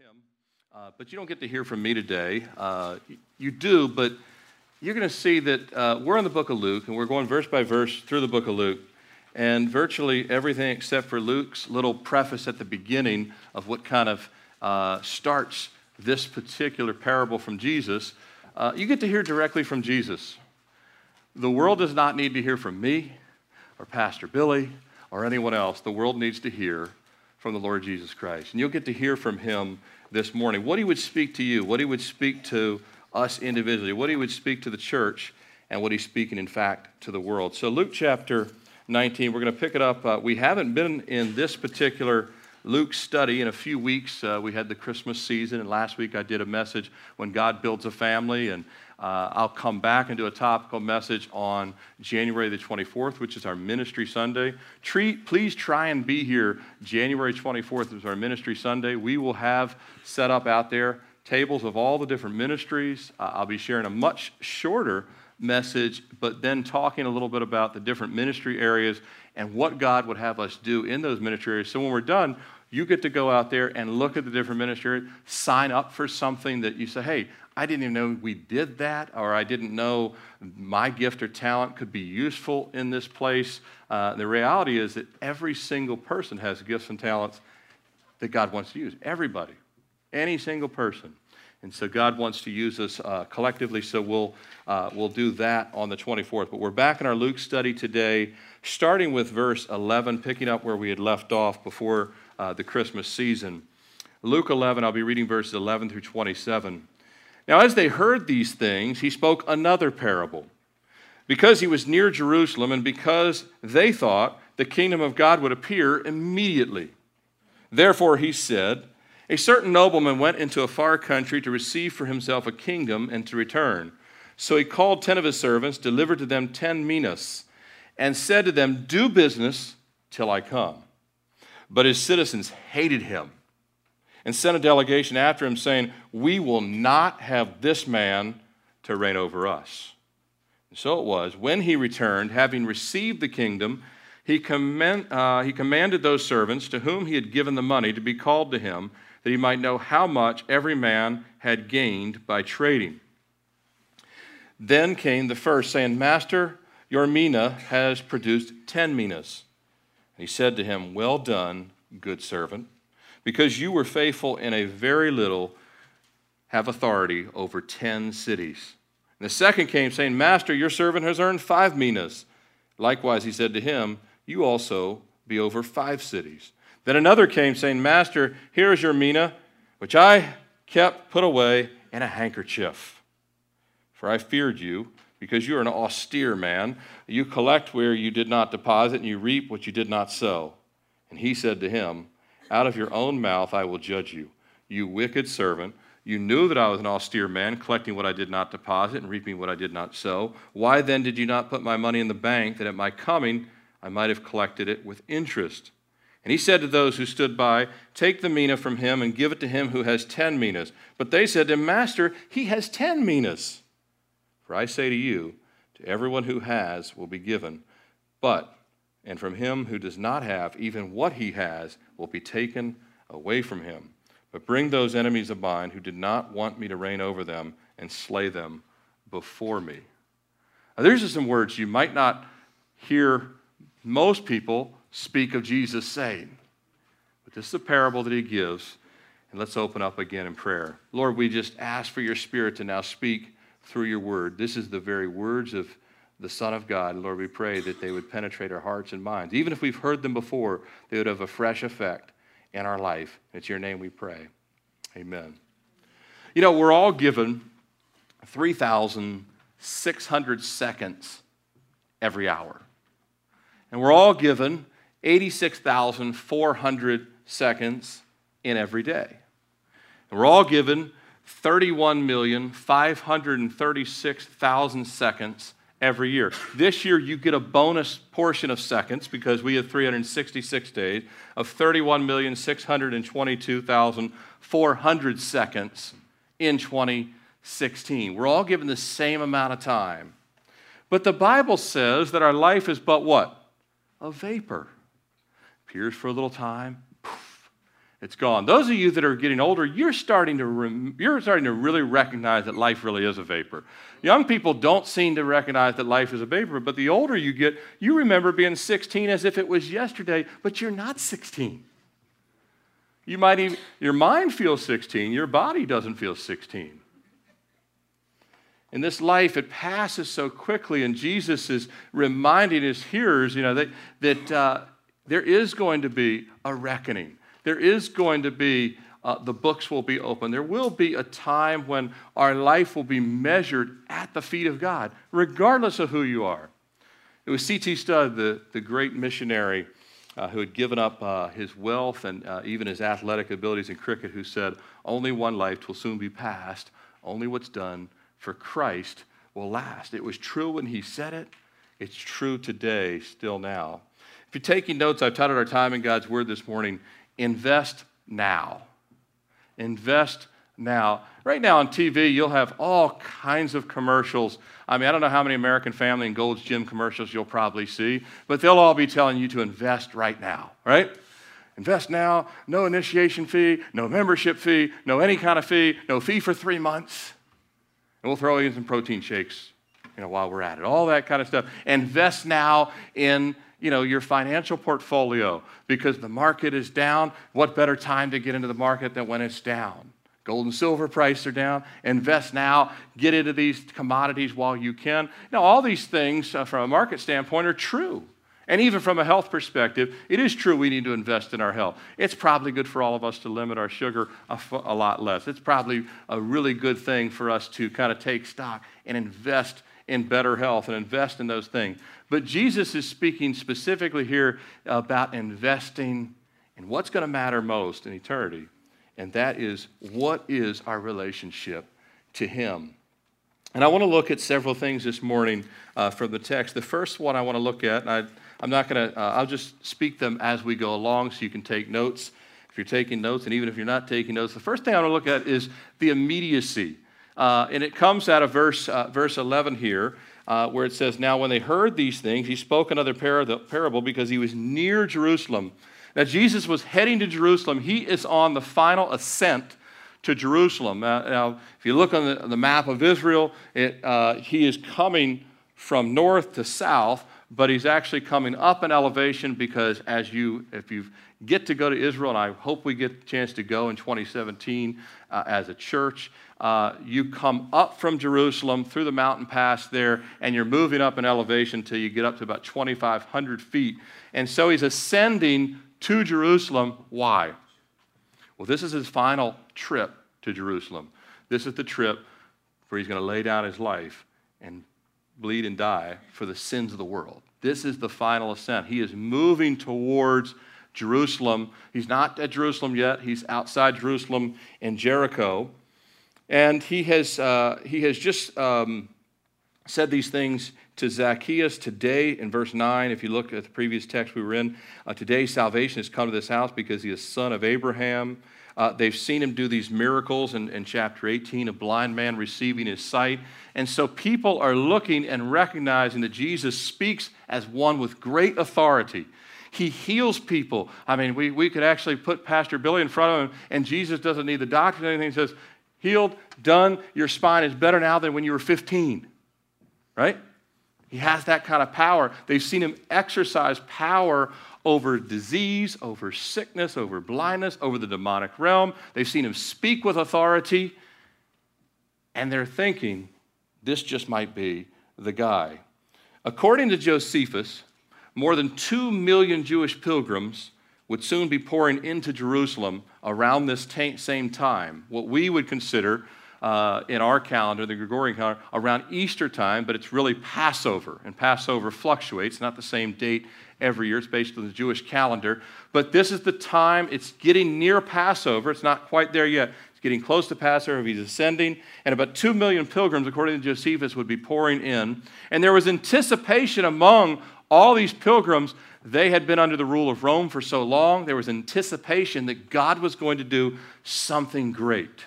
Tim, uh, but you don't get to hear from me today. Uh, you do, but you're going to see that uh, we're in the book of Luke, and we're going verse by verse through the book of Luke. And virtually everything except for Luke's little preface at the beginning of what kind of uh, starts this particular parable from Jesus, uh, you get to hear directly from Jesus. The world does not need to hear from me or Pastor Billy or anyone else. The world needs to hear from the Lord Jesus Christ. And you'll get to hear from him this morning. What he would speak to you, what he would speak to us individually, what he would speak to the church, and what he's speaking, in fact, to the world. So, Luke chapter 19, we're going to pick it up. Uh, we haven't been in this particular Luke study in a few weeks. Uh, we had the Christmas season, and last week I did a message when God builds a family, and uh, I'll come back and do a topical message on January the 24th, which is our Ministry Sunday. Treat, please try and be here. January 24th is our Ministry Sunday. We will have set up out there tables of all the different ministries. Uh, I'll be sharing a much shorter message, but then talking a little bit about the different ministry areas and what God would have us do in those ministry areas. So when we're done, you get to go out there and look at the different ministry, sign up for something that you say, hey, I didn't even know we did that, or I didn't know my gift or talent could be useful in this place. Uh, the reality is that every single person has gifts and talents that God wants to use. Everybody, any single person. And so God wants to use us uh, collectively, so we'll, uh, we'll do that on the 24th. But we're back in our Luke study today, starting with verse 11, picking up where we had left off before uh, the Christmas season. Luke 11, I'll be reading verses 11 through 27. Now, as they heard these things, he spoke another parable. Because he was near Jerusalem and because they thought the kingdom of God would appear immediately. Therefore, he said, A certain nobleman went into a far country to receive for himself a kingdom and to return. So he called ten of his servants, delivered to them ten minas, and said to them, Do business till I come. But his citizens hated him and sent a delegation after him, saying, We will not have this man to reign over us. And so it was, when he returned, having received the kingdom, he, commend, uh, he commanded those servants to whom he had given the money to be called to him, that he might know how much every man had gained by trading. Then came the first, saying, Master, your mina has produced ten minas. And he said to him, Well done, good servant because you were faithful in a very little, have authority over ten cities. And the second came, saying, Master, your servant has earned five minas. Likewise, he said to him, You also be over five cities. Then another came, saying, Master, here is your mina, which I kept put away in a handkerchief. For I feared you, because you are an austere man. You collect where you did not deposit, and you reap what you did not sow. And he said to him, out of your own mouth I will judge you. You wicked servant. You knew that I was an austere man, collecting what I did not deposit and reaping what I did not sow. Why then did you not put my money in the bank, that at my coming I might have collected it with interest? And he said to those who stood by, Take the mina from him and give it to him who has ten minas. But they said to him, Master, he has ten minas. For I say to you, to everyone who has will be given, but and from him who does not have, even what he has will be taken away from him. But bring those enemies of mine who did not want me to reign over them and slay them before me. Now, these are some words you might not hear most people speak of Jesus saying. But this is a parable that he gives. And let's open up again in prayer. Lord, we just ask for your spirit to now speak through your word. This is the very words of the Son of God. Lord, we pray that they would penetrate our hearts and minds. Even if we've heard them before, they would have a fresh effect in our life. It's your name we pray. Amen. You know, we're all given 3,600 seconds every hour. And we're all given 86,400 seconds in every day. And we're all given 31,536,000 seconds every year. This year, you get a bonus portion of seconds because we have 366 days of 31,622,400 seconds in 2016. We're all given the same amount of time. But the Bible says that our life is but what? A vapor. Appears for a little time, It's gone. Those of you that are getting older, you're starting to you're starting to really recognize that life really is a vapor. Young people don't seem to recognize that life is a vapor, but the older you get, you remember being 16 as if it was yesterday, but you're not 16. You might even your mind feels 16, your body doesn't feel 16. In this life, it passes so quickly, and Jesus is reminding his hearers, you know, that, that uh, there is going to be a reckoning there is going to be, uh, the books will be open. There will be a time when our life will be measured at the feet of God, regardless of who you are. It was C.T. Studd, the, the great missionary uh, who had given up uh, his wealth and uh, even his athletic abilities in cricket, who said, Only one life will soon be passed. Only what's done for Christ will last. It was true when he said it, it's true today, still now. If you're taking notes, I've titled our time in God's Word this morning, invest now. Invest now. Right now on TV, you'll have all kinds of commercials. I mean, I don't know how many American Family and Gold's Gym commercials you'll probably see, but they'll all be telling you to invest right now, right? Invest now, no initiation fee, no membership fee, no any kind of fee, no fee for three months. And we'll throw in some protein shakes, you know, while we're at it. All that kind of stuff. Invest now in you know, your financial portfolio because the market is down. What better time to get into the market than when it's down? Gold and silver prices are down. Invest now. Get into these commodities while you can. Now, all these things uh, from a market standpoint are true. And even from a health perspective, it is true we need to invest in our health. It's probably good for all of us to limit our sugar a, lot less. It's probably a really good thing for us to kind of take stock and invest in better health and invest in those things. But Jesus is speaking specifically here about investing in what's going to matter most in eternity, and that is what is our relationship to Him. And I want to look at several things this morning uh, from the text. The first one I want to look at, and I, I'm not going to, uh, I'll just speak them as we go along so you can take notes. If you're taking notes, and even if you're not taking notes, the first thing I want to look at is the immediacy. Uh, and it comes out of verse, uh, verse 11 here uh, where it says, Now when they heard these things, he spoke another parable because he was near Jerusalem. Now Jesus was heading to Jerusalem. He is on the final ascent to Jerusalem. Uh, now, if you look on the, the map of Israel, it, uh, he is coming from north to south, but he's actually coming up in elevation because as you, if you get to go to Israel, and I hope we get a chance to go in 2017 uh, as a church, uh, you come up from Jerusalem through the mountain pass there, and you're moving up in elevation until you get up to about 2,500 feet. And so he's ascending to Jerusalem. Why? Well, this is his final trip to Jerusalem. This is the trip where he's going to lay down his life and bleed and die for the sins of the world. This is the final ascent. He is moving towards Jerusalem. He's not at Jerusalem yet, he's outside Jerusalem in Jericho. And he has, uh, he has just um, said these things to Zacchaeus today in verse 9. If you look at the previous text we were in, uh, today salvation has come to this house because he is son of Abraham. Uh, they've seen him do these miracles in, in chapter 18, a blind man receiving his sight. And so people are looking and recognizing that Jesus speaks as one with great authority. He heals people. I mean, we, we could actually put Pastor Billy in front of him, and Jesus doesn't need the doctor or anything. He says, healed, done. Your spine is better now than when you were 15, right? He has that kind of power. They've seen him exercise power over disease, over sickness, over blindness, over the demonic realm. They've seen him speak with authority, and they're thinking, this just might be the guy. According to Josephus, more than 2 million Jewish pilgrims would soon be pouring into Jerusalem around this t- same time, what we would consider uh, in our calendar, the Gregorian calendar, around Easter time, but it's really Passover. And Passover fluctuates, not the same date every year. It's based on the Jewish calendar. But this is the time, it's getting near Passover. It's not quite there yet. It's getting close to Passover. He's ascending. And about 2 million pilgrims, according to Josephus, would be pouring in. And there was anticipation among all these pilgrims they had been under the rule of Rome for so long, there was anticipation that God was going to do something great.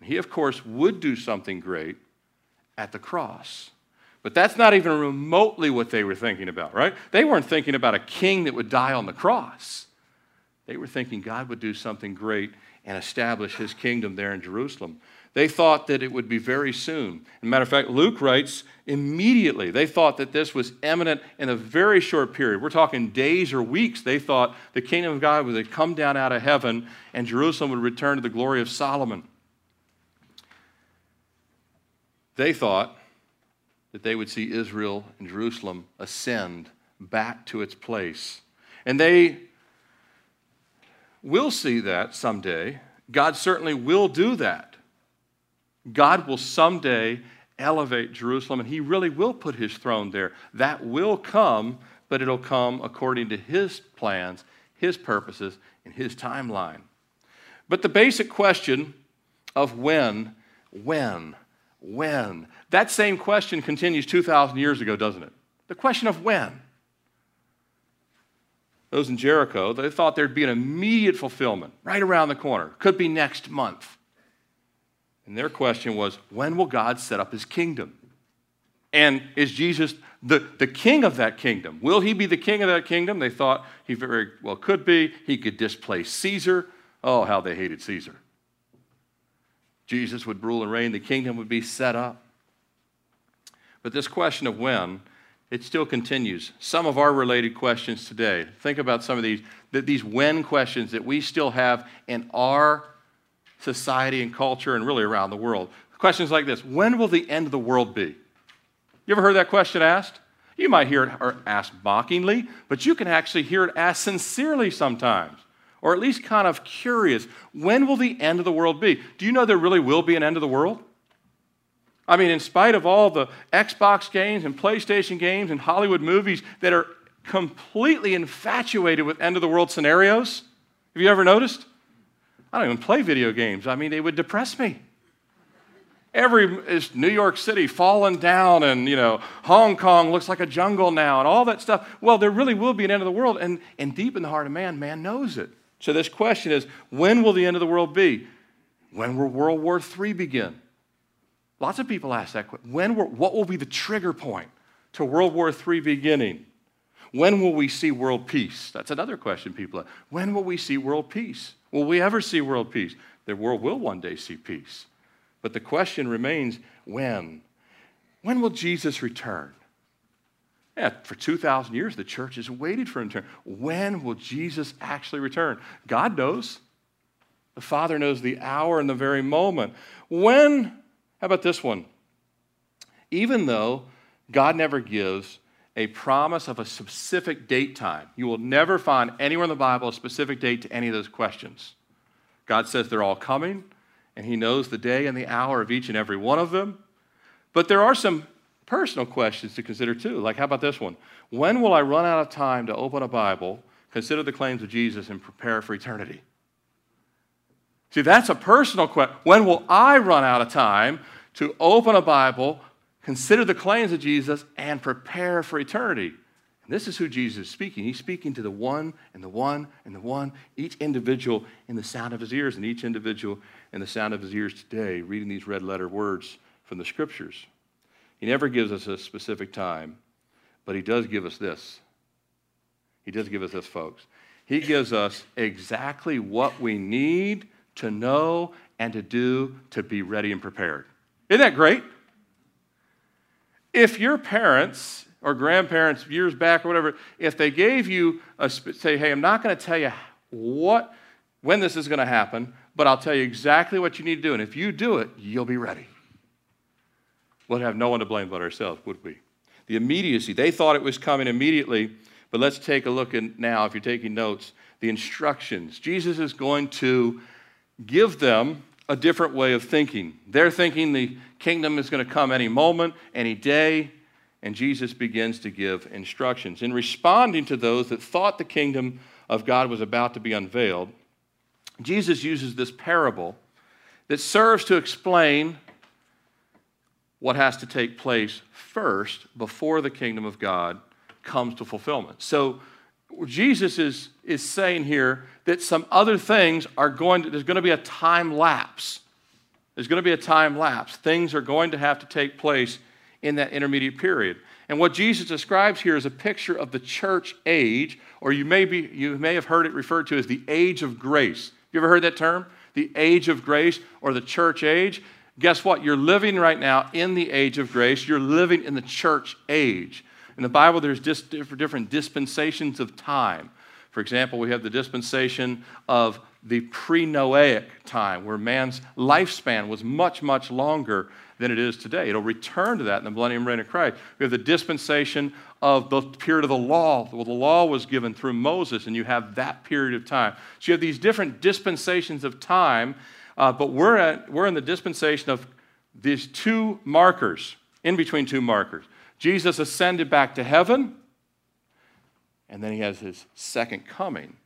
And he, of course, would do something great at the cross. But that's not even remotely what they were thinking about, right? They weren't thinking about a king that would die on the cross. They were thinking God would do something great and establish his kingdom there in Jerusalem. They thought that it would be very soon. As a matter of fact, Luke writes immediately. They thought that this was imminent in a very short period. We're talking days or weeks. They thought the kingdom of God would come down out of heaven and Jerusalem would return to the glory of Solomon. They thought that they would see Israel and Jerusalem ascend back to its place. And they will see that someday. God certainly will do that. God will someday elevate Jerusalem, and He really will put His throne there. That will come, but it'll come according to His plans, His purposes, and His timeline. But the basic question of when, when, when, that same question continues 2,000 years ago, doesn't it? The question of when. Those in Jericho, they thought there'd be an immediate fulfillment right around the corner. Could be next month. And their question was, when will God set up his kingdom? And is Jesus the, the king of that kingdom? Will he be the king of that kingdom? They thought he very well could be. He could displace Caesar. Oh, how they hated Caesar. Jesus would rule and reign, the kingdom would be set up. But this question of when, it still continues. Some of our related questions today. Think about some of these, these when questions that we still have in our society and culture and really around the world. Questions like this When will the end of the world be? You ever heard that question asked? You might hear it asked mockingly, but you can actually hear it asked sincerely sometimes, or at least kind of curious. When will the end of the world be? Do you know there really will be an end of the world? I mean, in spite of all the Xbox games and PlayStation games and Hollywood movies that are completely infatuated with end of the world scenarios, have you ever noticed? I don't even play video games. I mean, they would depress me. Every is New York City falling down, and you know, Hong Kong looks like a jungle now, and all that stuff. Well, there really will be an end of the world, and, and deep in the heart of man, man knows it. So this question is, when will the end of the world be? When will World War III begin? Lots of people ask that question. When will, what will be the trigger point to World War III beginning? When will we see world peace? That's another question people ask. When will we see world peace? Will we ever see world peace? The world will one day see peace. But the question remains when? When will Jesus return? Yeah, for 2,000 years, the church has waited for him to return. When will Jesus actually return? God knows. The Father knows the hour and the very moment. When, how about this one? Even though God never gives a promise of a specific date time. You will never find anywhere in the Bible a specific date to any of those questions. God says they're all coming, and He knows the day and the hour of each and every one of them. But there are some personal questions to consider too. Like, how about this one? When will I run out of time to open a Bible, consider the claims of Jesus, and prepare for eternity? See, that's a personal question. When will I run out of time to open a Bible, consider the claims of Jesus, and prepare for eternity. And this is who Jesus is speaking. He's speaking to the one and the one and the one, each individual in the sound of his ears, and each individual in the sound of his ears today, reading these red letter words from the scriptures. He never gives us a specific time, but he does give us this. He does give us this, folks. He gives us exactly what we need to know and to do to be ready and prepared. Isn't that great? If your parents or grandparents years back or whatever, if they gave you a say, hey, I'm not going to tell you what when this is going to happen, but I'll tell you exactly what you need to do, and if you do it, you'll be ready. We'll have no one to blame but ourselves, would we? The immediacy, they thought it was coming immediately, but let's take a look at now, if you're taking notes, the instructions. Jesus is going to give them a different way of thinking. They're thinking the kingdom is going to come any moment, any day, and Jesus begins to give instructions. In responding to those that thought the kingdom of God was about to be unveiled, Jesus uses this parable that serves to explain what has to take place first before the kingdom of God comes to fulfillment. So Jesus is, is saying here that some other things are going to, there's going to be a time lapse. There's going to be a time lapse. Things are going to have to take place in that intermediate period. And what Jesus describes here is a picture of the church age, or you may, be, you may have heard it referred to as the age of grace. You ever heard that term? The age of grace or the church age? Guess what? You're living right now in the age of grace. You're living in the church age. In the Bible, there's just different dispensations of time. For example, we have the dispensation of the pre Noahic time, where man's lifespan was much, much longer than it is today. It'll return to that in the millennium reign of Christ. We have the dispensation of the period of the law. Well, the law was given through Moses, and you have that period of time. So you have these different dispensations of time, uh, but we're, at, we're in the dispensation of these two markers, in between two markers. Jesus ascended back to heaven, and then he has his second coming.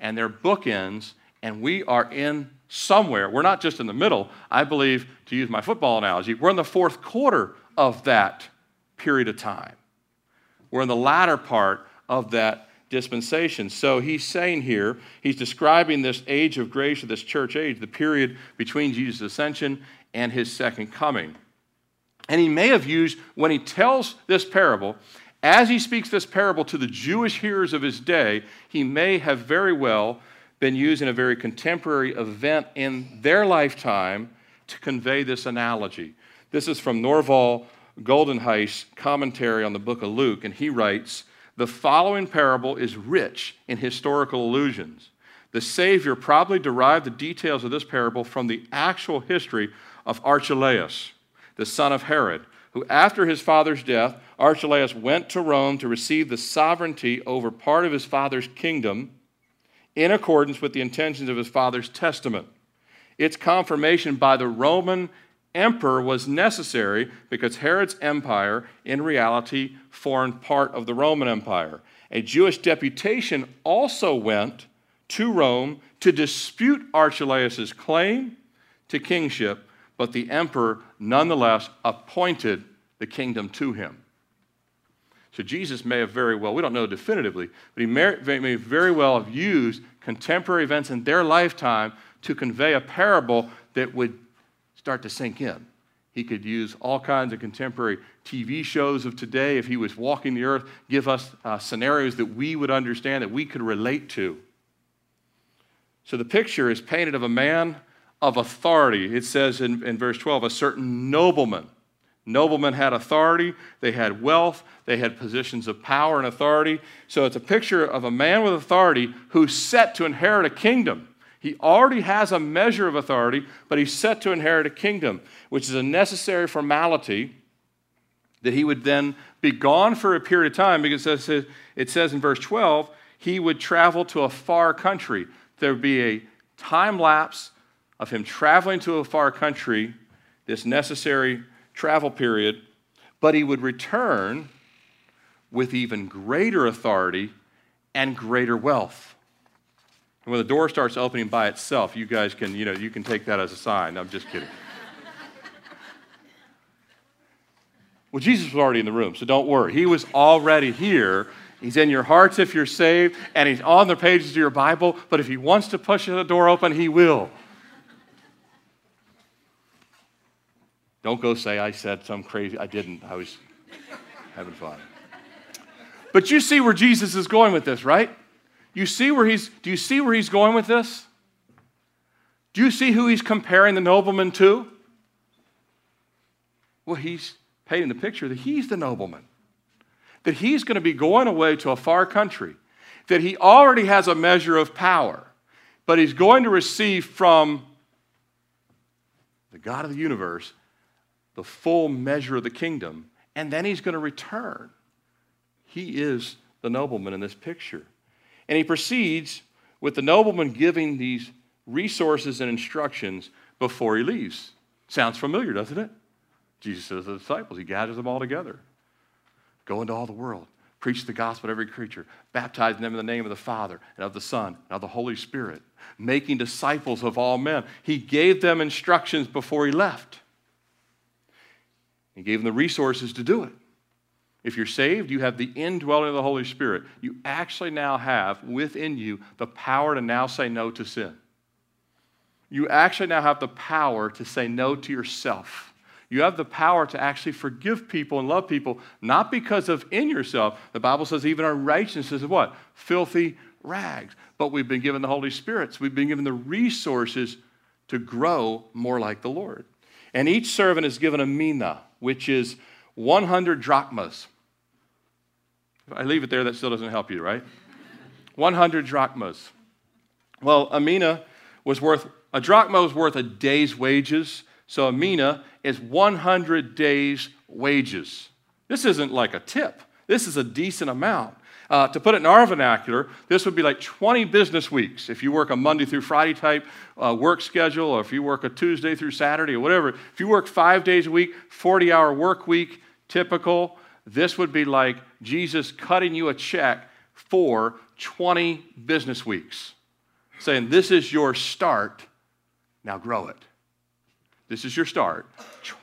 And they're bookends, and we are in somewhere. We're not just in the middle. I believe, to use my football analogy, we're in the fourth quarter of that period of time. We're in the latter part of that dispensation. So he's saying here, he's describing this age of grace or this church age, the period between Jesus' ascension and his second coming. And he may have used, when he tells this parable, as he speaks this parable to the Jewish hearers of his day, he may have very well been used in a very contemporary event in their lifetime to convey this analogy. This is from Norval Geldenhuys' commentary on the book of Luke, and he writes The following parable is rich in historical allusions. The Savior probably derived the details of this parable from the actual history of Archelaus, the son of Herod, who, after his father's death, Archelaus went to Rome to receive the sovereignty over part of his father's kingdom in accordance with the intentions of his father's testament. Its confirmation by the Roman emperor was necessary because Herod's empire, in reality, formed part of the Roman Empire. A Jewish deputation also went to Rome to dispute Archelaus' claim to kingship, but the emperor nonetheless appointed the kingdom to him. So Jesus may have very well, we don't know definitively, but he may, very well have used contemporary events in their lifetime to convey a parable that would start to sink in. He could use all kinds of contemporary TV shows of today if he was walking the earth, give us uh, scenarios that we would understand, that we could relate to. So the picture is painted of a man of authority. It says in, in verse 12, a certain nobleman Noblemen had authority, they had wealth, they had positions of power and authority. So it's a picture of a man with authority who's set to inherit a kingdom. He already has a measure of authority, but he's set to inherit a kingdom, which is a necessary formality that he would then be gone for a period of time because it says, it says in verse 12, he would travel to a far country. There would be a time lapse of him traveling to a far country, this necessary travel period, but he would return with even greater authority and greater wealth. And when the door starts opening by itself, you guys can, you know, you can take that as a sign. I'm just kidding. well, Jesus was already in the room, so don't worry. He was already here. He's in your hearts if you're saved, and he's on the pages of your Bible, but if he wants to push the door open, he will. Don't go say I said some crazy. I didn't. I was having fun. But you see where Jesus is going with this, right? You see where he's do you see where he's going with this? Do you see who he's comparing the nobleman to? Well, he's painting the picture that he's the nobleman. That he's going to be going away to a far country. That he already has a measure of power, but he's going to receive from the God of the universe the full measure of the kingdom, and then he's going to return. He is the nobleman in this picture. And he proceeds with the nobleman giving these resources and instructions before he leaves. Sounds familiar, doesn't it? Jesus says to the disciples, he gathers them all together. Go into all the world, preach the gospel to every creature, baptizing them in the name of the Father and of the Son and of the Holy Spirit, making disciples of all men. He gave them instructions before he left. He gave them the resources to do it. If you're saved, you have the indwelling of the Holy Spirit. You actually now have within you the power to now say no to sin. You actually now have the power to say no to yourself. You have the power to actually forgive people and love people, not because of in yourself. The Bible says even our righteousness is what? Filthy rags. But we've been given the Holy Spirit. So we've been given the resources to grow more like the Lord. And each servant is given a mina, which is 100 drachmas. If I leave it there, that still doesn't help you, right? 100 drachmas. Well, a mina was worth, a drachma was worth a day's wages. So a mina is 100 days' wages. This isn't like a tip, this is a decent amount. Uh, to put it in our vernacular, this would be like 20 business weeks. If you work a Monday through Friday type uh, work schedule, or if you work a Tuesday through Saturday, or whatever, if you work five days a week, 40 hour work week, typical, this would be like Jesus cutting you a check for 20 business weeks, saying, This is your start, now grow it. This is your start.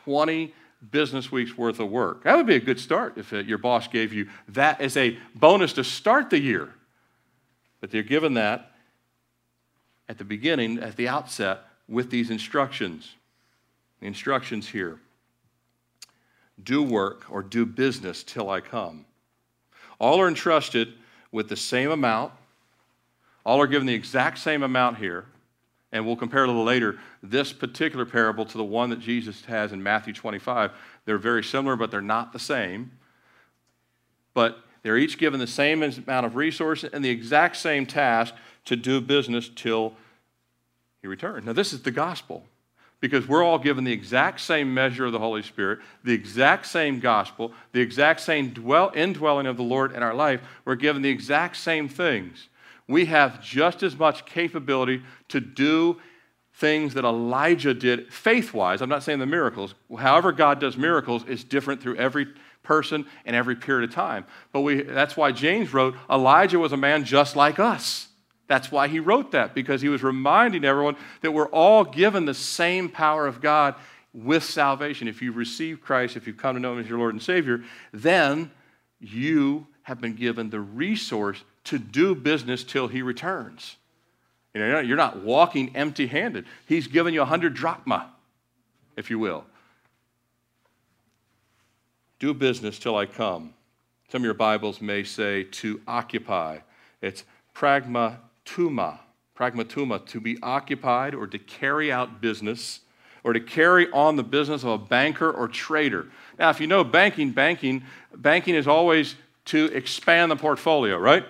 20 business weeks worth of work. That would be a good start if uh, your boss gave you that as a bonus to start the year. But they're given that at the beginning, at the outset, with these instructions. The instructions here do work or do business till I come. All are entrusted with the same amount, all are given the exact same amount here. And we'll compare a little later this particular parable to the one that Jesus has in Matthew 25. They're very similar, but they're not the same. But they're each given the same amount of resources and the exact same task to do business till he returns. Now, this is the gospel because we're all given the exact same measure of the Holy Spirit, the exact same gospel, the exact same dwell, indwelling of the Lord in our life. We're given the exact same things we have just as much capability to do things that Elijah did faith wise. I'm not saying the miracles. However, God does miracles is different through every person and every period of time. But we, that's why James wrote Elijah was a man just like us. That's why he wrote that, because he was reminding everyone that we're all given the same power of God with salvation. If you receive Christ, if you've come to know him as your Lord and Savior, then you have been given the resource to do business till he returns. You know, you're not walking empty handed. He's given you a hundred drachma, if you will. Do business till I come. Some of your Bibles may say to occupy. It's pragmatuma. Pragmatuma, to be occupied or to carry out business or to carry on the business of a banker or trader. Now, if you know banking, banking, banking is always to expand the portfolio, right?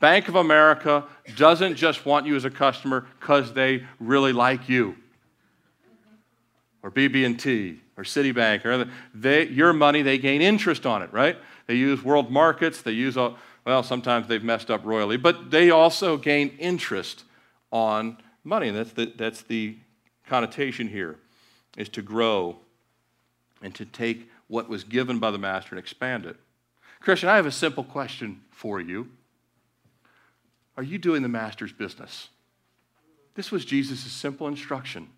Bank of America doesn't just want you as a customer because they really like you. Or BB&T or Citibank or they, your money, they gain interest on it, right? They use world markets, they use, all, well, sometimes they've messed up royally, but they also gain interest on money. And that's the, that's the connotation here, is to grow and to take what was given by the master and expand it. Christian, I have a simple question for you. Are you doing the master's business? This was Jesus' simple instruction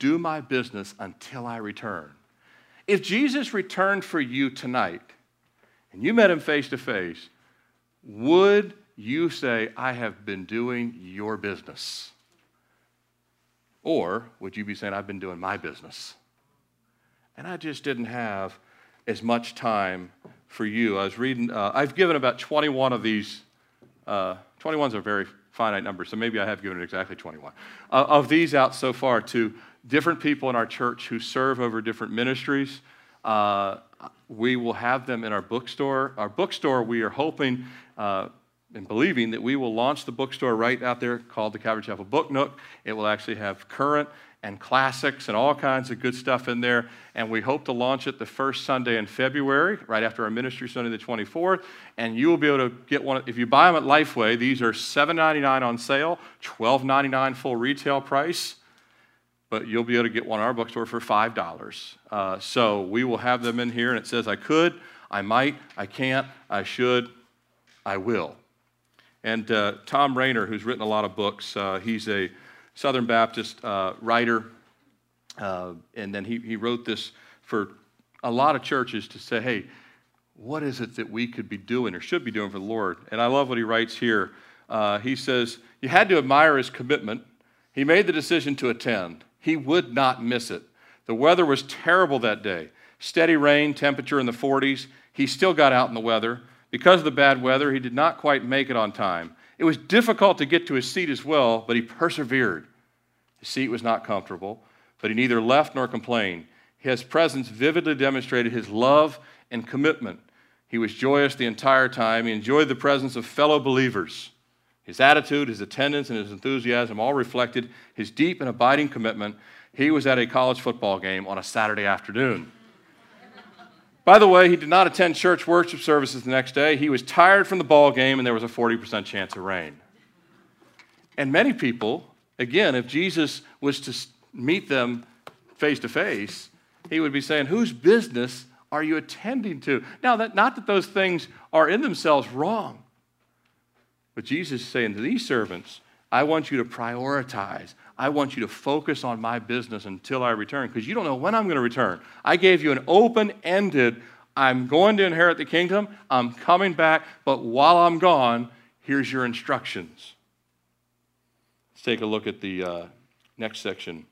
do my business until I return. If Jesus returned for you tonight and you met him face to face, would you say, I have been doing your business? Or would you be saying, I've been doing my business? And I just didn't have as much time for you. I was reading, uh, I've given about 21 of these uh, 21 is a very finite number, so maybe I have given it exactly 21. Uh, of these out so far to different people in our church who serve over different ministries. Uh, we will have them in our bookstore. Our bookstore, we are hoping uh, and believing that we will launch the bookstore right out there called the Calvary Chapel Book Nook. It will actually have current and classics and all kinds of good stuff in there. And we hope to launch it the first Sunday in February, right after our ministry Sunday, the 24th. And you will be able to get one. If you buy them at Lifeway, these are $7.99 on sale, $12.99 full retail price. But you'll be able to get one at our bookstore for $5. Uh, so we will have them in here, and it says, I could, I might, I can't, I should, I will. And uh, Thom Rainer, who's written a lot of books, uh, he's a Southern Baptist uh, writer, uh, and then he, he wrote this for a lot of churches to say, hey, what is it that we could be doing or should be doing for the Lord? And I love what he writes here. Uh, he says, You had to admire his commitment. He made the decision to attend, he would not miss it. The weather was terrible that day. Steady rain, temperature in the 40s. He still got out in the weather. Because of the bad weather, he did not quite make it on time. It was difficult to get to his seat as well, but he persevered. His seat was not comfortable, but he neither left nor complained. His presence vividly demonstrated his love and commitment. He was joyous the entire time. He enjoyed the presence of fellow believers. His attitude, his attendance, and his enthusiasm all reflected his deep and abiding commitment. He was at a college football game on a Saturday afternoon. By the way, he did not attend church worship services the next day. He was tired from the ball game, and there was a 40% chance of rain. And many people, again, if Jesus was to meet them face to face, he would be saying, Whose business are you attending to? Now, that, not that those things are in themselves wrong, but Jesus is saying to these servants, I want you to prioritize. I want you to focus on my business until I return because you don't know when I'm going to return. I gave you an open ended, I'm going to inherit the kingdom, I'm coming back, but while I'm gone, here's your instructions. Let's take a look at the uh, next section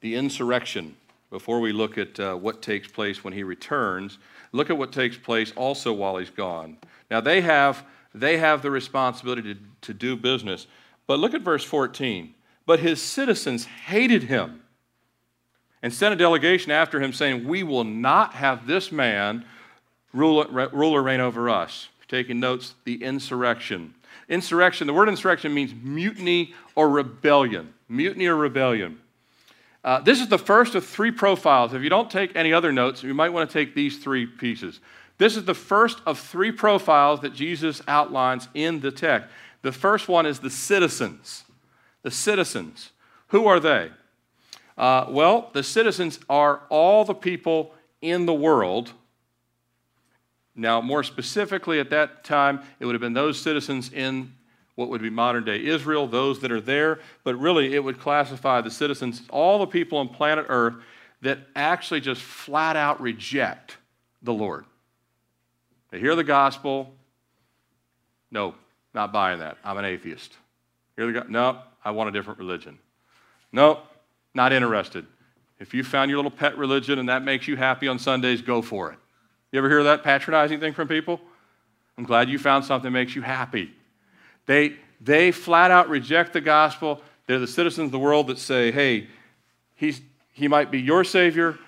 the insurrection. Before we look at uh, what takes place when he returns, look at what takes place also while he's gone. Now, they have they have the responsibility to, to do business. But look at verse 14. But his citizens hated him and sent a delegation after him, saying, We will not have this man ruler, reign over us. Taking notes, the insurrection. Insurrection, the word insurrection means mutiny or rebellion. Mutiny or rebellion. Uh, this is the first of three profiles. If you don't take any other notes, you might want to take these three pieces. This is the first of three profiles that Jesus outlines in the text. The first one is the citizens. The citizens. Who are they? Uh, well, the citizens are all the people in the world. Now, more specifically, at that time, it would have been those citizens in what would be modern day Israel, those that are there, but really it would classify the citizens, all the people on planet Earth that actually just flat out reject the Lord. They hear the gospel. No, not buying that. I'm an atheist. Hear the go- no, I want a different religion. No, not interested. If you found your little pet religion and that makes you happy on Sundays, go for it. You ever hear that patronizing thing from people? I'm glad you found something that makes you happy. They, they flat out reject the gospel. They're the citizens of the world that say, hey, he's, he might be your Savior,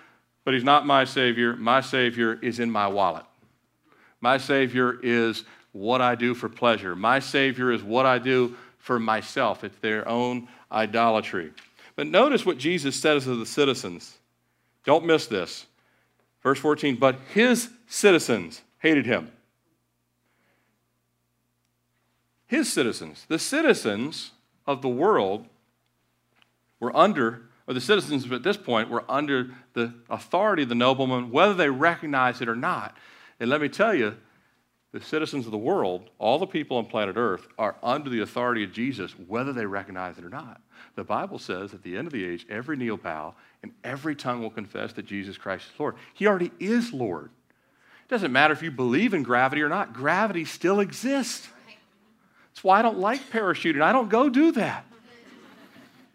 but he's not my Savior. My Savior is in my wallet. My Savior is what I do for pleasure. My Savior is what I do for myself. It's their own idolatry. But notice what Jesus says to the citizens. Don't miss this. Verse 14, but his citizens hated him. His citizens, the citizens of the world, were under, or the citizens at this point were under the authority of the nobleman, whether they recognize it or not. And let me tell you, the citizens of the world, all the people on planet Earth, are under the authority of Jesus, whether they recognize it or not. The Bible says at the end of the age, every knee will bow and every tongue will confess that Jesus Christ is Lord. He already is Lord. It doesn't matter if you believe in gravity or not, gravity still exists. That's why I don't like parachuting. I don't go do that.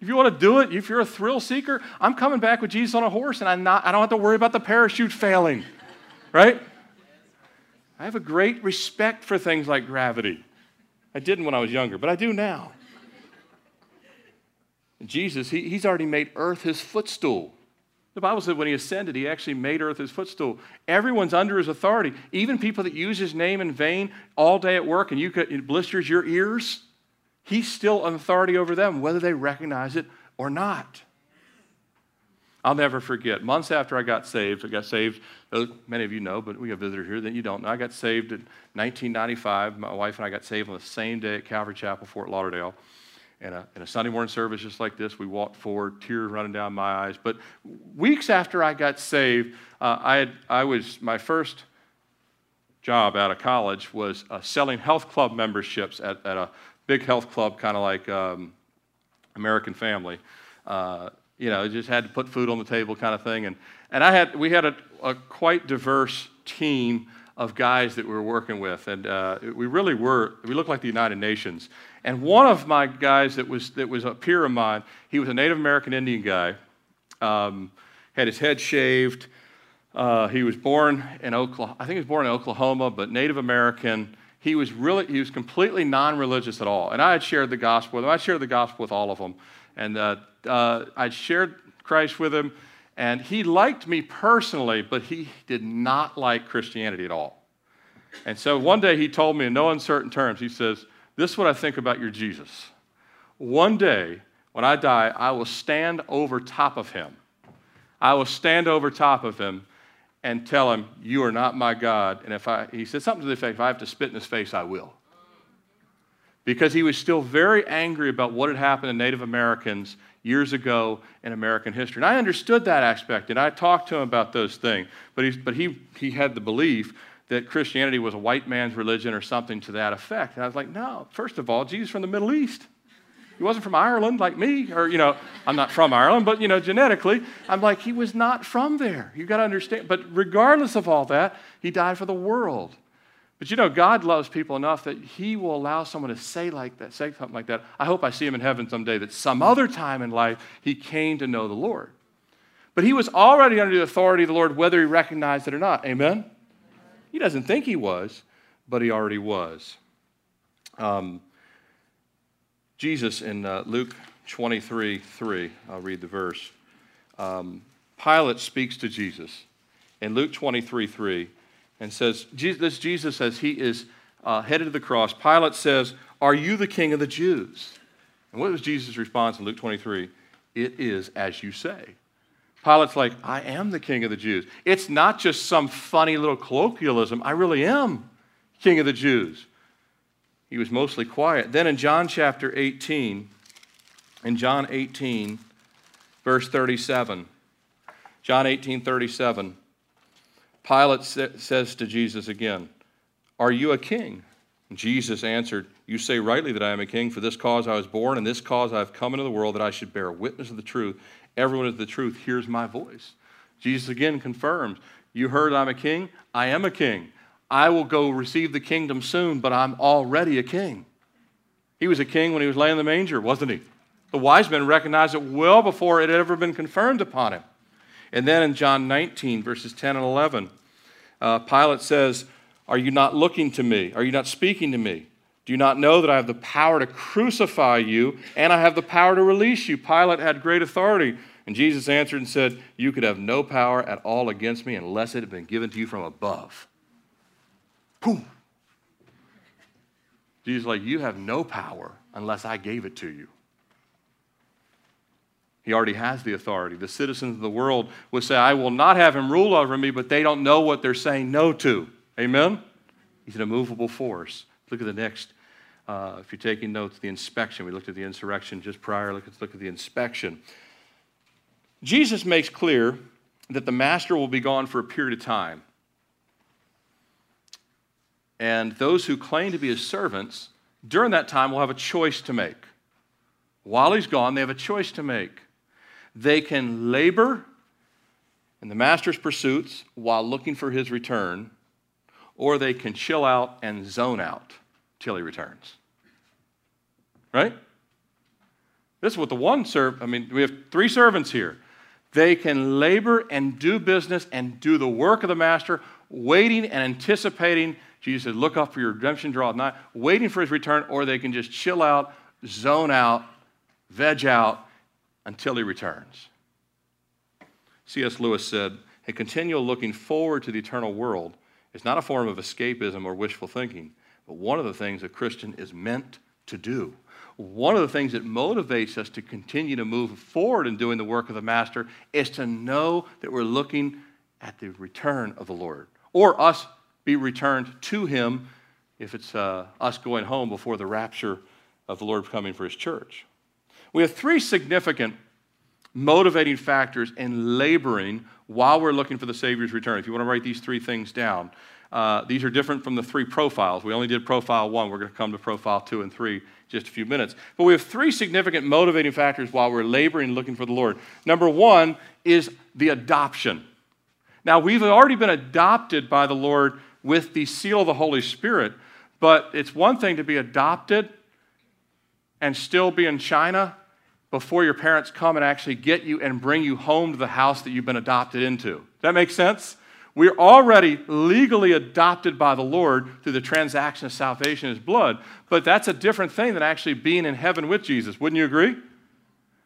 If you want to do it, if you're a thrill seeker, I'm coming back with Jesus on a horse and I'm not, I don't have to worry about the parachute failing, right? I have a great respect for things like gravity. I didn't when I was younger, but I do now. Jesus, he, he's already made earth his footstool. The Bible said when he ascended, he actually made earth his footstool. Everyone's under his authority. Even people that use his name in vain all day at work and you could, it blisters your ears, he's still an authority over them, whether they recognize it or not. I'll never forget. Months after I got saved, I got saved, many of you know, but we have a visitor here that you don't know. I got saved in 1995. My wife and I got saved on the same day at Calvary Chapel, Fort Lauderdale. In a, in a Sunday morning service just like this, we walked forward, tears running down my eyes. But weeks after I got saved, uh, I, had, I was, my first job out of college was uh, selling health club memberships at, at a big health club, kind of like um, American Family. Uh, you know, just had to put food on the table kind of thing. And, and I had, we had a, a quite diverse team of guys that we were working with. And uh, we really were, we looked like the United Nations. And one of my guys that was, that was a peer of mine, he was a Native American Indian guy. um, had his head shaved. Uh, he was born in Oklahoma. I think he was born in Oklahoma, but Native American. He was really, he was completely non-religious at all. And I had shared the gospel with him. I shared the gospel with all of them, and uh, uh, I'd shared Christ with him. And he liked me personally, but he did not like Christianity at all. And so one day he told me in no uncertain terms, he says, This is what I think about your Jesus. One day, when I die, I will stand over top of him. I will stand over top of him and tell him, You are not my God. And if I, he said something to the effect, if I have to spit in his face, I will. Because he was still very angry about what had happened to Native Americans years ago in American history. And I understood that aspect, and I talked to him about those things. But, he, but he, he had the belief that Christianity was a white man's religion or something to that effect. And I was like, no, first of all, Jesus from the Middle East. He wasn't from Ireland like me, or, you know, I'm not from Ireland, but, you know, genetically, I'm like, he was not from there. You got to understand. But regardless of all that, he died for the world. But you know, God loves people enough that He will allow someone to say like that, say something like that. I hope I see him in heaven someday. That some other time in life he came to know the Lord, but he was already under the authority of the Lord, whether he recognized it or not. Amen. He doesn't think he was, but he already was. Um, Jesus in uh, Luke 23 3, I'll read the verse. Um, Pilate speaks to Jesus in Luke 23 3 and says, This Jesus says he is uh, headed to the cross. Pilate says, Are you the king of the Jews? And what was Jesus' response in Luke 23? It is as you say. Pilate's like, I am the king of the Jews. It's not just some funny little colloquialism. I really am king of the Jews. He was mostly quiet. Then in John chapter 18, in John 18, verse 37, John 18, 37, Pilate says to Jesus again, Are you a king? And Jesus answered, You say rightly that I am a king. For this cause I was born, and this cause I have come into the world, that I should bear witness of the truth. Everyone of the truth hears my voice. Jesus again confirms, You heard I'm a king? I am a king. I will go receive the kingdom soon, but I'm already a king. He was a king when he was laying in the manger, wasn't he? The wise men recognized it well before it had ever been confirmed upon him. And then in John 19, verses 10 and 11, uh, Pilate says, Are you not looking to me? Are you not speaking to me? Do you not know that I have the power to crucify you and I have the power to release you? Pilate had great authority. And Jesus answered and said, You could have no power at all against me unless it had been given to you from above. Boom. Jesus like, You have no power unless I gave it to you. He already has the authority. The citizens of the world would say, I will not have him rule over me, but they don't know what they're saying no to. Amen? He's an immovable force. Look at the next. Uh, if you're taking notes, the inspection. We looked at the insurrection just prior. Let's look at the inspection. Jesus makes clear that the master will be gone for a period of time. And those who claim to be his servants during that time will have a choice to make. While he's gone, they have a choice to make. They can labor in the master's pursuits while looking for his return, or they can chill out and zone out till he returns. Right? This is what the one serve. I mean, we have three servants here. They can labor and do business and do the work of the master, waiting and anticipating. Jesus said, Look up for your redemption, draw nigh, waiting for his return, or they can just chill out, zone out, veg out, until he returns. C.S. Lewis said, A continual looking forward to the eternal world is not a form of escapism or wishful thinking, but one of the things a Christian is meant to do. One of the things that motivates us to continue to move forward in doing the work of the Master is to know that we're looking at the return of the Lord, or us be returned to Him if it's uh, us going home before the rapture of the Lord coming for His church. We have three significant motivating factors in laboring while we're looking for the Savior's return. If you want to write these three things down, uh, these are different from the three profiles. We only did profile one. We're going to come to profile two and three just a few minutes. But we have three significant motivating factors while we're laboring looking for the Lord. Number one is the adoption. Now, we've already been adopted by the Lord with the seal of the Holy Spirit, but it's one thing to be adopted and still be in China before your parents come and actually get you and bring you home to the house that you've been adopted into. That make sense? We're already legally adopted by the Lord through the transaction of salvation His blood, but that's a different thing than actually being in heaven with Jesus. Wouldn't you agree?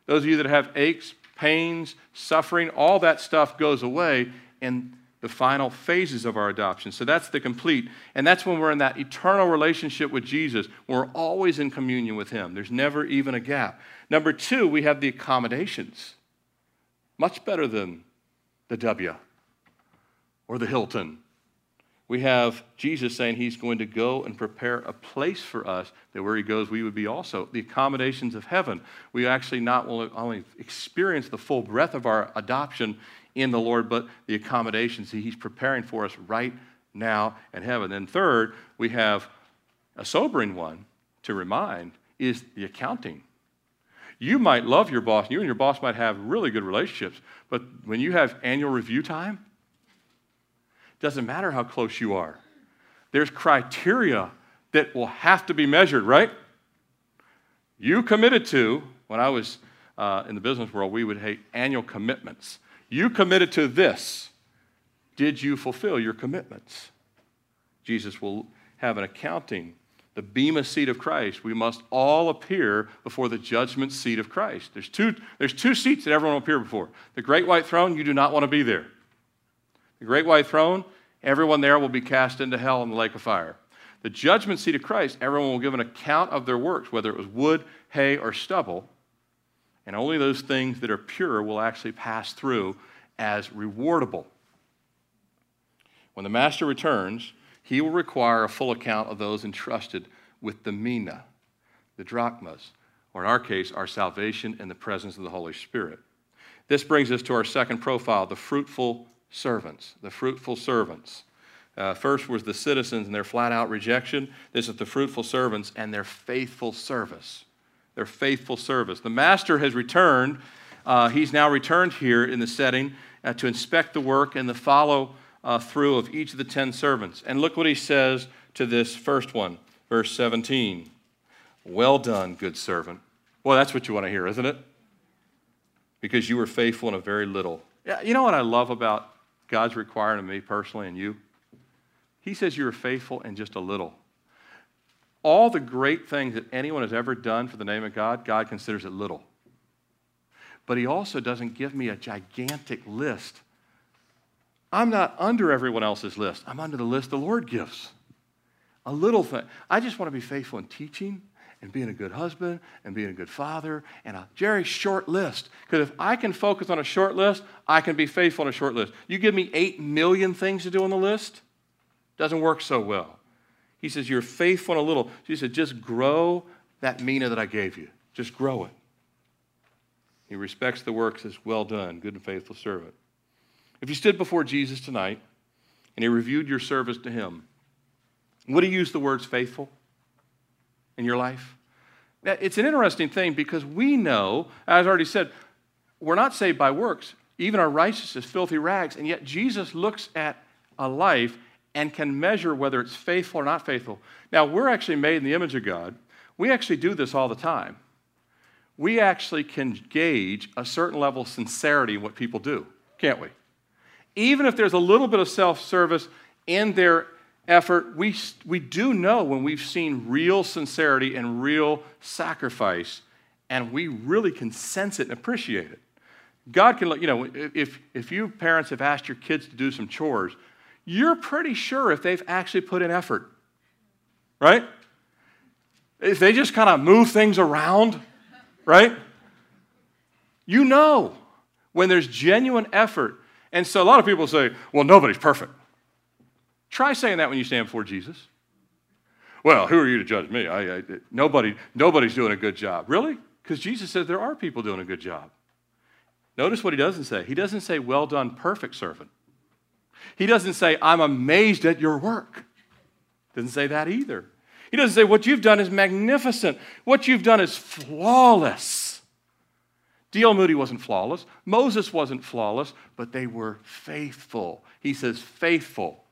Those of you that have aches, pains, suffering, all that stuff goes away in the final phases of our adoption. So that's the complete. And that's when we're in that eternal relationship with Jesus. We're always in communion with Him, there's never even a gap. Number two, we have the accommodations. Much better than the W or the Hilton. We have Jesus saying he's going to go and prepare a place for us that where he goes, we would be also. The accommodations of heaven. We actually not only experience the full breadth of our adoption in the Lord, but the accommodations that he's preparing for us right now in heaven. And third, we have a sobering one to remind is the accounting. You might love your boss, you and your boss might have really good relationships, but when you have annual review time, it doesn't matter how close you are. There's criteria that will have to be measured, right? You committed to, when I was uh, in the business world, we would hate annual commitments. You committed to this. Did you fulfill your commitments? Jesus will have an accounting. The Bema seat of Christ, we must all appear before the judgment seat of Christ. There's two, there's two seats that everyone will appear before. The great white throne, you do not want to be there. The great white throne, everyone there will be cast into hell in the lake of fire. The judgment seat of Christ, everyone will give an account of their works, whether it was wood, hay, or stubble. And only those things that are pure will actually pass through as rewardable. When the master returns, he will require a full account of those entrusted with the mina, the drachmas, or in our case, our salvation in the presence of the Holy Spirit. This brings us to our second profile the fruitful servants, the fruitful servants. Uh, first was the citizens and their flat out rejection. This is the fruitful servants and their faithful service. Their faithful service. The master has returned. Uh, he's now returned here in the setting uh, to inspect the work and the follow uh, through of each of the ten servants. And look what he says to this first one, verse 17. Well done, good servant. Well, that's what you want to hear, isn't it? Because you were faithful in a very little. Yeah, you know what I love about God's requiring of me personally and you? He says you were faithful in just a little. All the great things that anyone has ever done for the name of God, God considers it little. But He also doesn't give me a gigantic list. I'm not under everyone else's list, I'm under the list the Lord gives. A little thing. I just want to be faithful in teaching and being a good husband and being a good father and a very short list. Because if I can focus on a short list, I can be faithful on a short list. You give me 8 million things to do on the list, doesn't work so well. He says, You're faithful in a little. He said, Just grow that mina that I gave you. Just grow it. He respects the work, says, Well done, good and faithful servant. If you stood before Jesus tonight and he reviewed your service to him, would he use the words faithful? in your life? It's an interesting thing because we know, as I already said, we're not saved by works. Even our righteousness is filthy rags. And yet Jesus looks at a life and can measure whether it's faithful or not faithful. Now, we're actually made in the image of God. We actually do this all the time. We actually can gauge a certain level of sincerity in what people do, can't we? Even if there's a little bit of self service in their effort, we, we do know when we've seen real sincerity and real sacrifice, and we really can sense it and appreciate it. God can, you know, if, if you parents have asked your kids to do some chores, you're pretty sure if they've actually put in effort, right? If they just kind of move things around, right? You know when there's genuine effort. And so a lot of people say, well, nobody's perfect. Try saying that when you stand before Jesus. Well, who are you to judge me? I, I, nobody, nobody's doing a good job. Really? Because Jesus says there are people doing a good job. Notice what he doesn't say. He doesn't say, Well done, perfect servant. He doesn't say, I'm amazed at your work. Doesn't say that either. He doesn't say, What you've done is magnificent. What you've done is flawless. D.L. Moody wasn't flawless. Moses wasn't flawless, but they were faithful. He says, Faithful.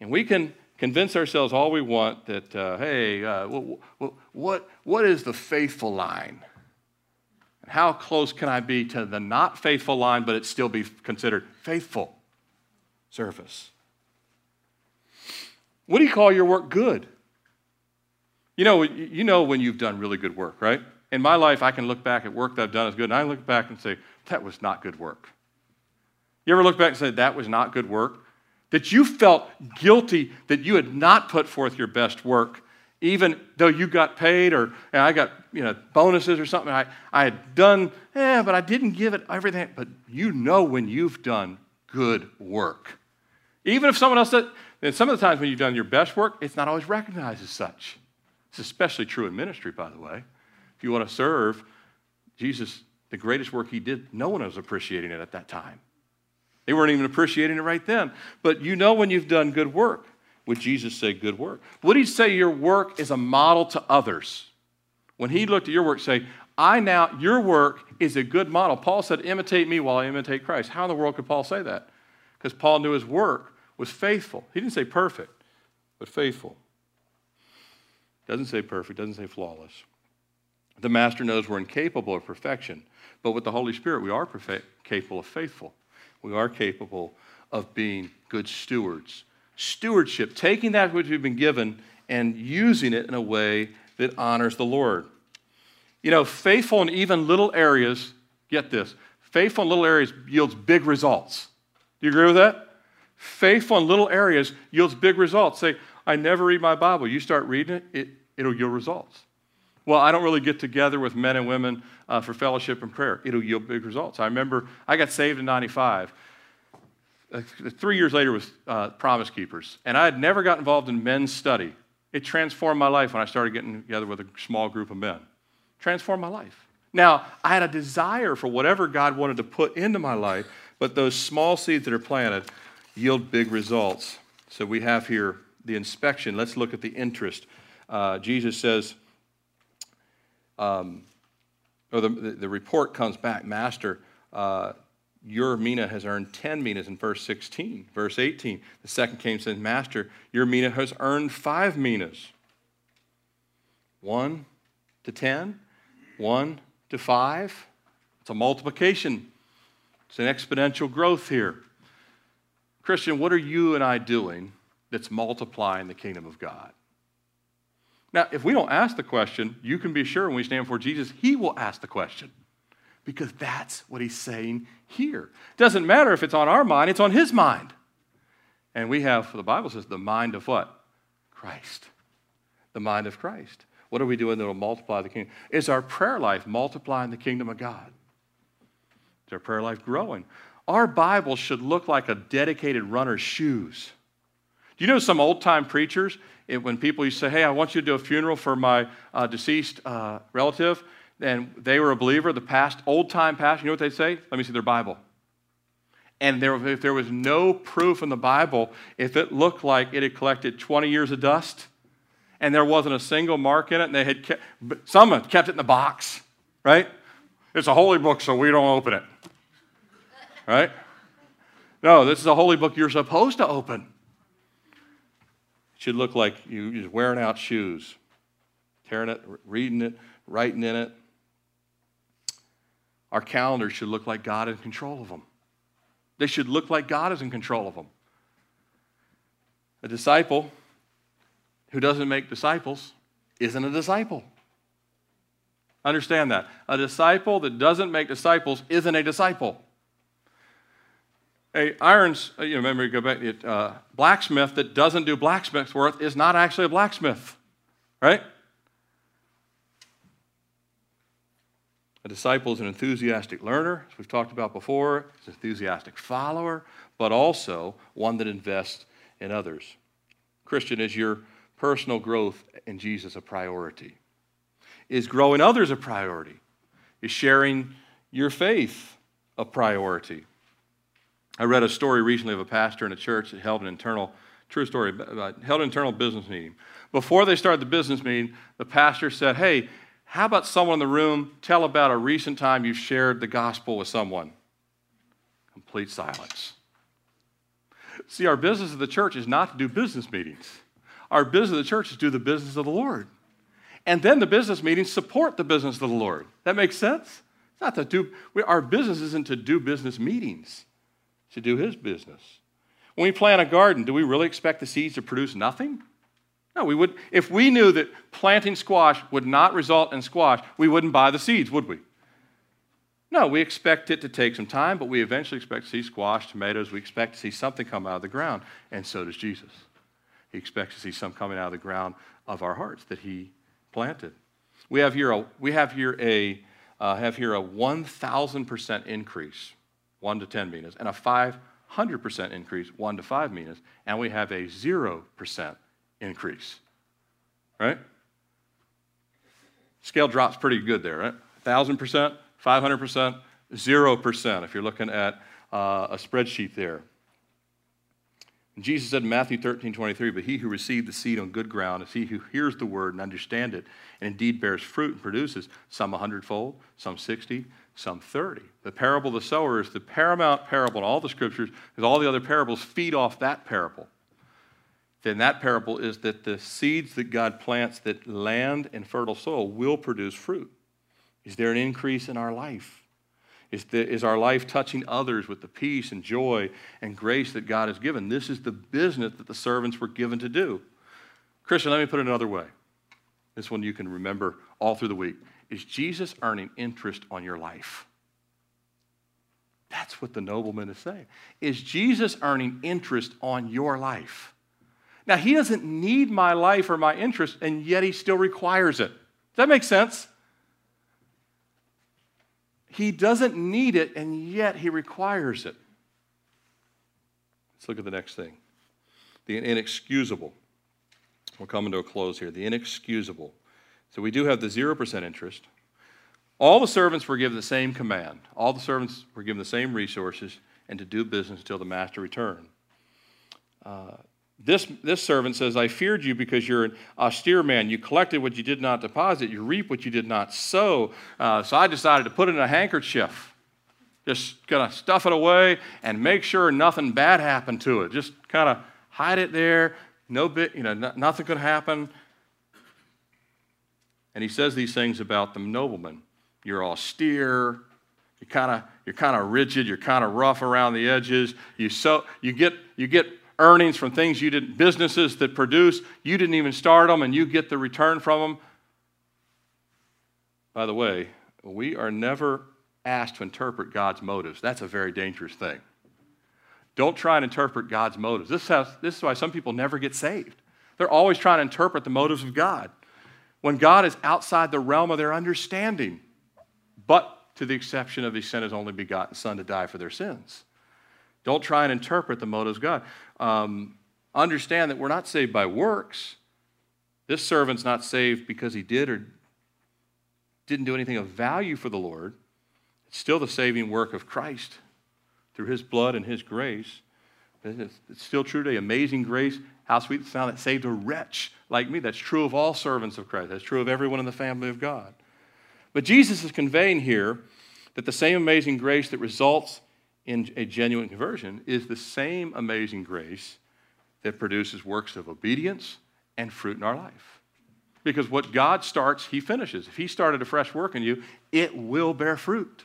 And we can convince ourselves all we want that, uh, hey, uh, what, what, what is the faithful line? And how close can I be to the not faithful line, but it still be considered faithful service? What do you call your work good? You know, you know when you've done really good work, right? In my life, I can look back at work that I've done as good, and I look back and say, that was not good work. You ever look back and say, that was not good work? That you felt guilty that you had not put forth your best work, even though you got paid or I got you know, bonuses or something. I, I had done, yeah, but I didn't give it everything. But you know when you've done good work. Even if someone else said, and some of the times when you've done your best work, it's not always recognized as such. It's especially true in ministry, by the way. You want to serve, Jesus, the greatest work he did, no one was appreciating it at that time. They weren't even appreciating it right then. But you know when you've done good work. Would Jesus say good work? Would he say your work is a model to others? When he looked at your work, say, I now, your work is a good model. Paul said, imitate me while I imitate Christ. How in the world could Paul say that? Because Paul knew his work was faithful. He didn't say perfect, but faithful. Doesn't say perfect, doesn't say flawless. The master knows we're incapable of perfection, but with the Holy Spirit, we are capable of faithful. We are capable of being good stewards. Stewardship, taking that which we've been given and using it in a way that honors the Lord. You know, faithful in even little areas, get this, faithful in little areas yields big results. Do you agree with that? Faithful in little areas yields big results. Say, I never read my Bible. You start reading it, it it'll yield results. Well, I don't really get together with men and women uh, for fellowship and prayer. It'll yield big results. I remember I got saved in 95. Uh, three years later with uh, Promise Keepers, and I had never got involved in men's study. It transformed my life when I started getting together with a small group of men. Transformed my life. Now, I had a desire for whatever God wanted to put into my life, but those small seeds that are planted yield big results. So we have here the inspection. Let's look at the interest. Uh, Jesus says, um, or the, the, report comes back, Master, uh, your mina has earned 10 minas in verse 16. Verse 18, the second came and said, Master, your mina has earned five minas. One to 10, one to five. It's a multiplication, it's an exponential growth here. Christian, what are you and I doing that's multiplying the kingdom of God? Now, if we don't ask the question, you can be sure when we stand before Jesus, He will ask the question because that's what He's saying here. Doesn't matter if it's on our mind, it's on His mind. And we have, the Bible says, the mind of what? Christ. The mind of Christ. What are we doing that will multiply the kingdom? Is our prayer life multiplying the kingdom of God? Is our prayer life growing? Our Bible should look like a dedicated runner's shoes. Do you know some old time preachers, it, when people used to say, Hey, I want you to do a funeral for my uh, deceased uh, relative, and they were a believer, the past, old time pastor, you know what they'd say? Let me see their Bible. And there, if there was no proof in the Bible, if it looked like it had collected 20 years of dust and there wasn't a single mark in it, and they had kept, some had kept it in the box, right? It's a holy book, so we don't open it, right? No, this is a holy book you're supposed to open should look like you just wearing out shoes, tearing it, reading it, writing in it. Our calendars should look like God is in control of them. They should look like God is in control of them. A disciple who doesn't make disciples isn't a disciple. Understand that. A disciple that doesn't make disciples isn't a disciple. A irons, uh, you remember, go back, uh, blacksmith that doesn't do blacksmith's work is not actually a blacksmith, right? A disciple is an enthusiastic learner, as we've talked about before, an enthusiastic follower, but also one that invests in others. Christian, is your personal growth in Jesus a priority? Is growing others a priority? Is sharing your faith a priority? I read a story recently of a pastor in a church that held an internal, true story, held an internal business meeting. Before they started the business meeting, the pastor said, Hey, how about someone in the room tell about a recent time you've shared the gospel with someone? Complete silence. See, our business of the church is not to do business meetings. Our business of the church is to do the business of the Lord. And then the business meetings support the business of the Lord. That makes sense? It's not to do, we, our business isn't to do business meetings, to do his business. When we plant a garden, do we really expect the seeds to produce nothing? No, we would. If we knew that planting squash would not result in squash, we wouldn't buy the seeds, would we? No, we expect it to take some time, but we eventually expect to see squash, tomatoes. We expect to see something come out of the ground, and so does Jesus. He expects to see some coming out of the ground of our hearts that He planted. We have here a we have here a uh, have here a 1,000% increase, one to 10 minas, and a 500% increase, one to five minas, and we have a zero percent increase. Right? Scale drops pretty good there, right? 1,000%, 500%, 0% if you're looking at uh, a spreadsheet there. Jesus said in Matthew 13, 23, But he who received the seed on good ground is he who hears the word and understands it, and indeed bears fruit and produces some a hundredfold, some 60, some 30. The parable of the sower is the paramount parable in all the scriptures, because all the other parables feed off that parable then that parable is that the seeds that God plants that land in fertile soil will produce fruit. Is there an increase in our life? Is, the, is our life touching others with the peace and joy and grace that God has given? This is the business that the servants were given to do. Christian, let me put it another way. This one you can remember all through the week. Is Jesus earning interest on your life? That's what the nobleman is saying. Is Jesus earning interest on your life? Now, he doesn't need my life or my interest, and yet he still requires it. Does that make sense? He doesn't need it, and yet he requires it. Let's look at the next thing the inexcusable. We're coming to a close here. The inexcusable. So we do have the 0% interest. All the servants were given the same command. All the servants were given the same resources and to do business until the master returned. Uh, this, this servant says, I feared you because you're an austere man. You collected what you did not deposit, you reap what you did not sow. Uh, so I decided to put it in a handkerchief. Just of stuff it away and make sure nothing bad happened to it. Just kind of hide it there. No bit, you know, nothing could happen. And he says these things about the nobleman. You're austere. You're kind of you're kind of rigid. You're kind of rough around the edges. You so you get you get earnings from things you didn't, businesses that produce, you didn't even start them and you get the return from them. By the way, we are never asked to interpret God's motives. That's a very dangerous thing. Don't try and interpret God's motives. This, has, this is why some people never get saved. They're always trying to interpret the motives of God when God is outside the realm of their understanding, but to the exception of He sent His only begotten Son to die for their sins. Don't try and interpret the motives of God. Um, understand that we're not saved by works. This servant's not saved because he did or didn't do anything of value for the Lord. It's still the saving work of Christ through his blood and his grace. It's still true today. Amazing grace. How sweet the sound that saved a wretch like me. That's true of all servants of Christ. That's true of everyone in the family of God. But Jesus is conveying here that the same amazing grace that results in a genuine conversion is the same amazing grace that produces works of obedience and fruit in our life. Because what God starts, He finishes. If He started a fresh work in you, it will bear fruit.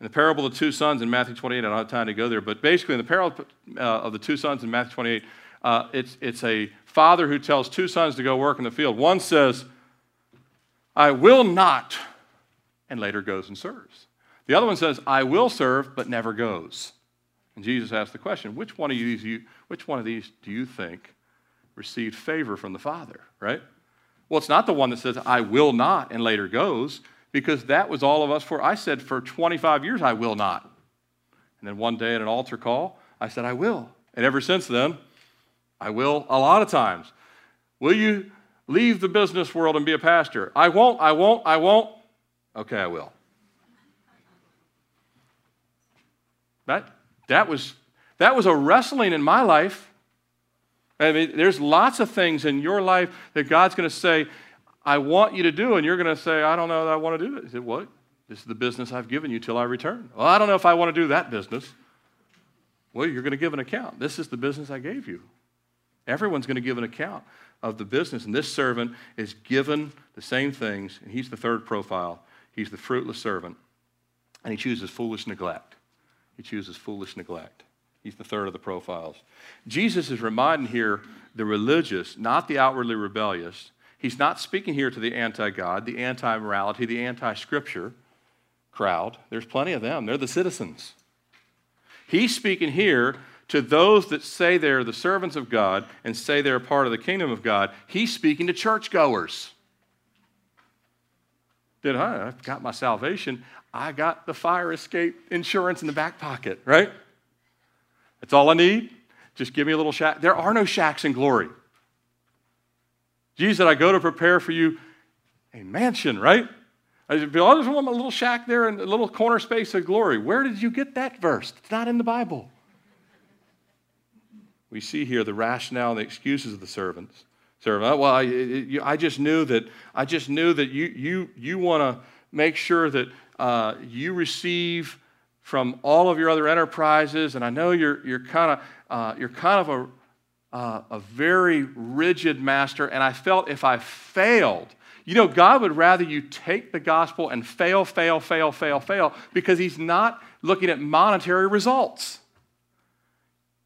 In the parable of the two sons in Matthew 28, I don't have time to go there, but basically in the parable uh, of the two sons in Matthew 28, uh, it's, it's a father who tells two sons to go work in the field. One says, I will not, and later goes and serves. The other one says, I will serve, but never goes. And Jesus asked the question, which one of these, which one of these do you think received favor from the Father, right? Well, it's not the one that says, I will not, and later goes, because that was all of us for. I said for 25 years, I will not. And then one day at an altar call, I said, I will. And ever since then, I will a lot of times. Will you leave the business world and be a pastor? I won't, I won't, I won't. Okay, I will. That, that, was, that was a wrestling in my life. I mean, there's lots of things in your life that God's going to say, I want you to do, and you're going to say, I don't know that I want to do it. He said, What? This is the business I've given you till I return. Well, I don't know if I want to do that business. Well, you're going to give an account. This is the business I gave you. Everyone's going to give an account of the business, and this servant is given the same things, and he's the third profile. He's the fruitless servant. And he chooses foolish neglect. He chooses foolish neglect. He's the third of the profiles. Jesus is reminding here the religious, not the outwardly rebellious. He's not speaking here to the anti God, the anti morality, the anti scripture crowd. There's plenty of them, they're the citizens. He's speaking here to those that say they're the servants of God and say they're part of the kingdom of God. He's speaking to churchgoers. That I, I've got my salvation. I got the fire escape insurance in the back pocket, right? That's all I need. Just give me a little shack. There are no shacks in glory. Jesus said, I go to prepare for you a mansion, right? I just, want my little shack there in a little corner space of glory. Where did you get that verse? It's not in the Bible. We see here the rationale and the excuses of the servants. Servant, well, I, I just knew that I just knew that you you you want to make sure that uh, you receive from all of your other enterprises, and I know you're you're kind of uh, you're kind of a uh, a very rigid master, and I felt if I failed, you know, God would rather you take the gospel and fail, fail, fail, fail, fail, because He's not looking at monetary results.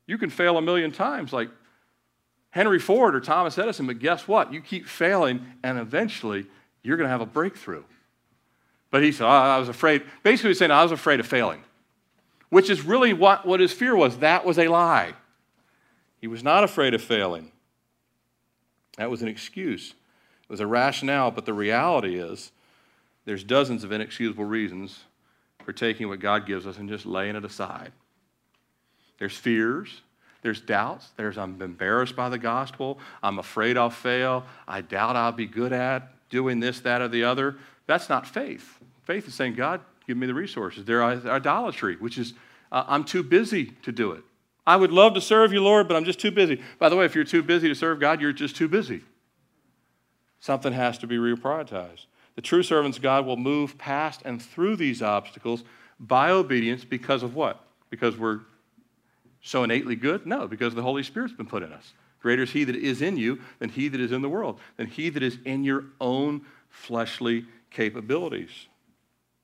You can fail a million times, like Henry Ford or Thomas Edison, but guess what? You keep failing, and eventually you're going to have a breakthrough. But he said, oh, I was afraid. Basically, he's saying, I was afraid of failing, which is really what, what his fear was. That was a lie. He was not afraid of failing. That was an excuse it was a rationale, but the reality is there's dozens of inexcusable reasons for taking what God gives us and just laying it aside. There's fears, there's doubts, there's I'm embarrassed by the gospel, I'm afraid I'll fail, I doubt I'll be good at doing this, that, or the other. That's not faith. Faith is saying, God, give me the resources. There's idolatry, which is, uh, I'm too busy to do it. I would love to serve you, Lord, but I'm just too busy. By the way, if you're too busy to serve God, you're just too busy. Something has to be reprioritized. The true servants of God will move past and through these obstacles by obedience because of what? Because we're so innately good? No, because the Holy Spirit's been put in us. Greater is He that is in you than He that is in the world, than He that is in your own fleshly capabilities.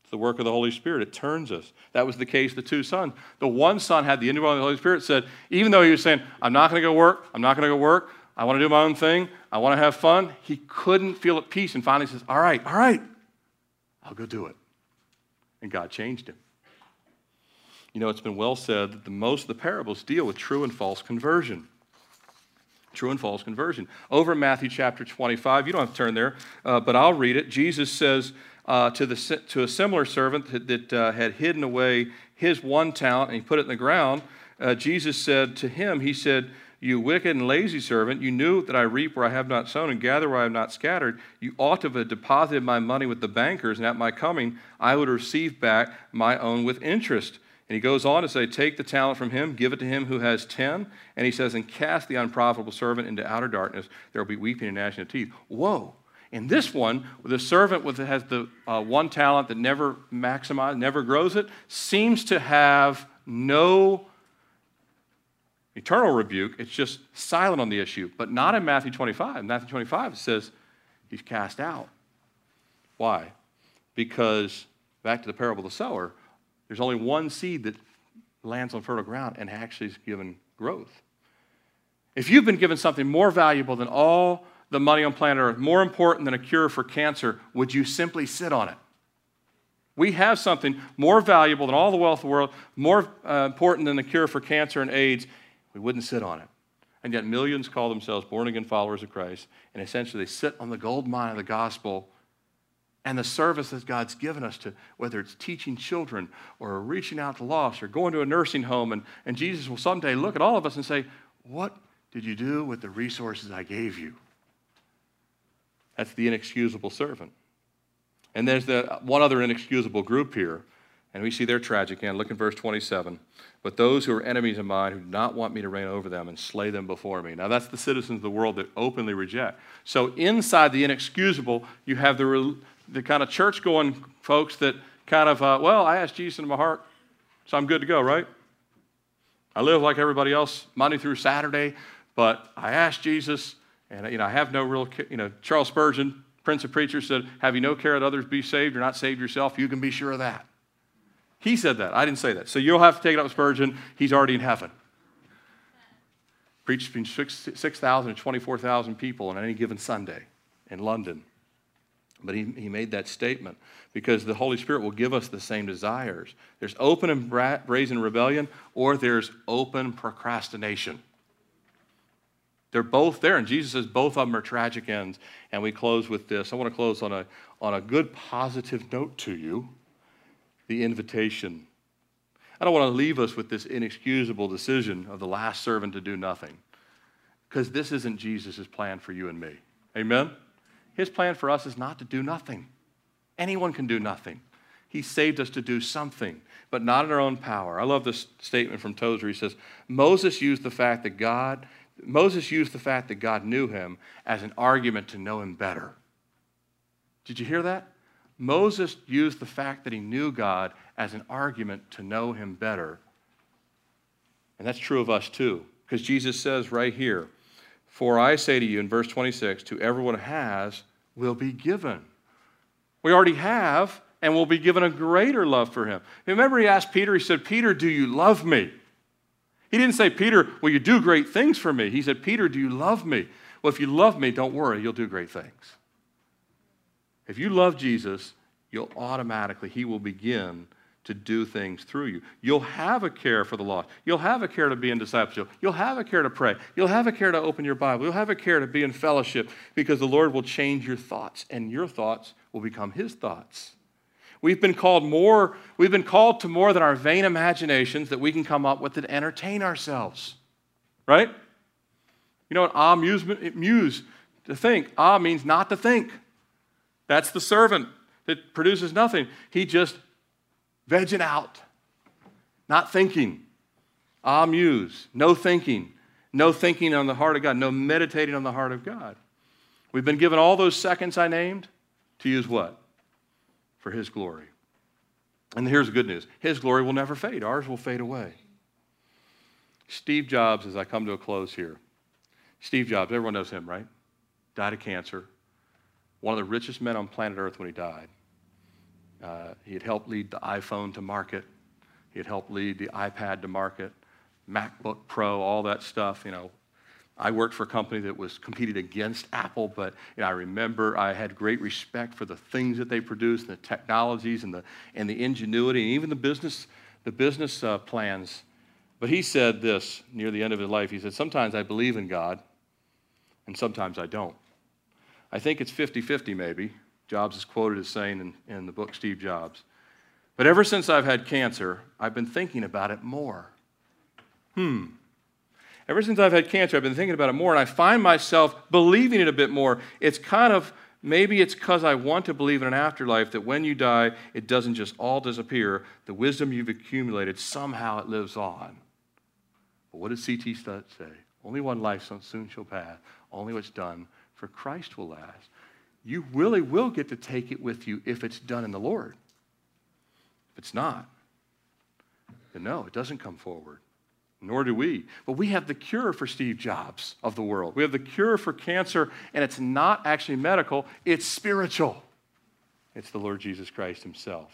It's the work of the Holy Spirit. It turns us. That was the case the two sons. The one son had the indwelling of the Holy Spirit, said, even though he was saying, I'm not going to go work, I'm not going to go work, I want to do my own thing. I want to have fun. He couldn't feel at peace and finally says, All right, all right, I'll go do it. And God changed him. You know, it's been well said that the most of the parables deal with true and false conversion. True and false conversion. Over Matthew chapter 25, you don't have to turn there, uh, but I'll read it. Jesus says uh, to, the, to a similar servant that, that uh, had hidden away his one talent and he put it in the ground, uh, Jesus said to him, He said, you wicked and lazy servant, you knew that I reap where I have not sown and gather where I have not scattered. You ought to have deposited my money with the bankers, and at my coming I would receive back my own with interest. And he goes on to say, Take the talent from him, give it to him who has ten. And he says, And cast the unprofitable servant into outer darkness. There will be weeping and gnashing of teeth. Whoa. In this one, the servant with has the uh, one talent that never maximizes, never grows it, seems to have no eternal rebuke. It's just silent on the issue, but not in Matthew 25. In Matthew 25, it says he's cast out. Why? Because, back to the parable of the sower, there's only one seed that lands on fertile ground and actually is given growth. If you've been given something more valuable than all the money on planet Earth, more important than a cure for cancer, would you simply sit on it? We have something more valuable than all the wealth of the world, more uh, important than the cure for cancer and AIDS, we wouldn't sit on it. And yet, millions call themselves born again followers of Christ, and essentially they sit on the gold mine of the gospel and the service that God's given us to, whether it's teaching children or reaching out to lost or going to a nursing home. And, and Jesus will someday look at all of us and say, What did you do with the resources I gave you? That's the inexcusable servant. And there's the, one other inexcusable group here and we see their tragic end. Look in verse 27. But those who are enemies of mine, who do not want me to reign over them and slay them before me. Now, that's the citizens of the world that openly reject. So, inside the inexcusable, you have the, the kind of church going folks that kind of, uh, well, I asked Jesus in my heart, so I'm good to go, right? I live like everybody else Monday through Saturday, but I asked Jesus, and you know, I have no real, you know, Charles Spurgeon Prince of Preachers said, Have you no care that others be saved? You're not saved yourself. You can be sure of that. He said that. I didn't say that. So you'll have to take it up with Spurgeon. He's already in heaven. Preached between 6,000 and 24,000 people on any given Sunday in London. But he, he made that statement because the Holy Spirit will give us the same desires. There's open and brazen rebellion, or there's open procrastination. They're both there, and Jesus says both of them are tragic ends. And we close with this. I want to close on a, on a good positive note to you the invitation. I don't want to leave us with this inexcusable decision of the last servant to do nothing, because this isn't Jesus' plan for you and me. Amen? His plan for us is not to do nothing. Anyone can do nothing. He saved us to do something, but not in our own power. I love this statement from Tozer. He says, Moses used the fact that God Moses used the fact that God knew him as an argument to know him better. Did you hear that? Moses used the fact that he knew God as an argument to know him better. And that's true of us too, because Jesus says right here, For I say to you in verse 26, to everyone who has will be given. We already have, and will be given a greater love for him. Remember, he asked Peter, he said, Peter, do you love me? He didn't say, Peter, will you do great things for me? He said, Peter, do you love me? Well, if you love me, don't worry, you'll do great things. If you love Jesus, you'll automatically, he will begin to do things through you. You'll have a care for the lost. You'll have a care to be in discipleship. You'll have a care to pray. You'll have a care to open your Bible. You'll have a care to be in fellowship because the Lord will change your thoughts and your thoughts will become his thoughts. We've been called more, we've been called to more than our vain imaginations that we can come up with to entertain ourselves. Right? You know what amusement muse to think. Ah means not to think. That's the servant that produces nothing. He just vegging out, not thinking. Amuse, no thinking. No thinking on the heart of God, no meditating on the heart of God. We've been given all those seconds I named to use what? For His glory. And here's the good news His glory will never fade, ours will fade away. Steve Jobs, as I come to a close here, Steve Jobs, everyone knows him, right? Died of cancer. One of the richest men on planet Earth when he died. Uh, he had helped lead the iPhone to market. He had helped lead the iPad to market, MacBook Pro, all that stuff. You know, I worked for a company that was competed against Apple, but you know, I remember I had great respect for the things that they produced, and the technologies, and the, and the ingenuity, and even the business, the business uh, plans. But he said this near the end of his life. He said, Sometimes I believe in God, and sometimes I don't. I think it's 50 50, maybe. Jobs is quoted as saying in, in the book Steve Jobs. But ever since I've had cancer, I've been thinking about it more. Hmm, Ever since I've had cancer, I've been thinking about it more, and I find myself believing it a bit more. It's kind of maybe it's because I want to believe in an afterlife that when you die, it doesn't just all disappear. The wisdom you've accumulated, somehow it lives on. But what does C.T. Studd say? Only one life so soon shall pass. Only what's done for Christ will last. You really will get to take it with you if it's done in the Lord. If it's not, then no, it doesn't come forward nor do we. But we have the cure for Steve Jobs of the world. We have the cure for cancer, and it's not actually medical, it's spiritual. It's the Lord Jesus Christ Himself.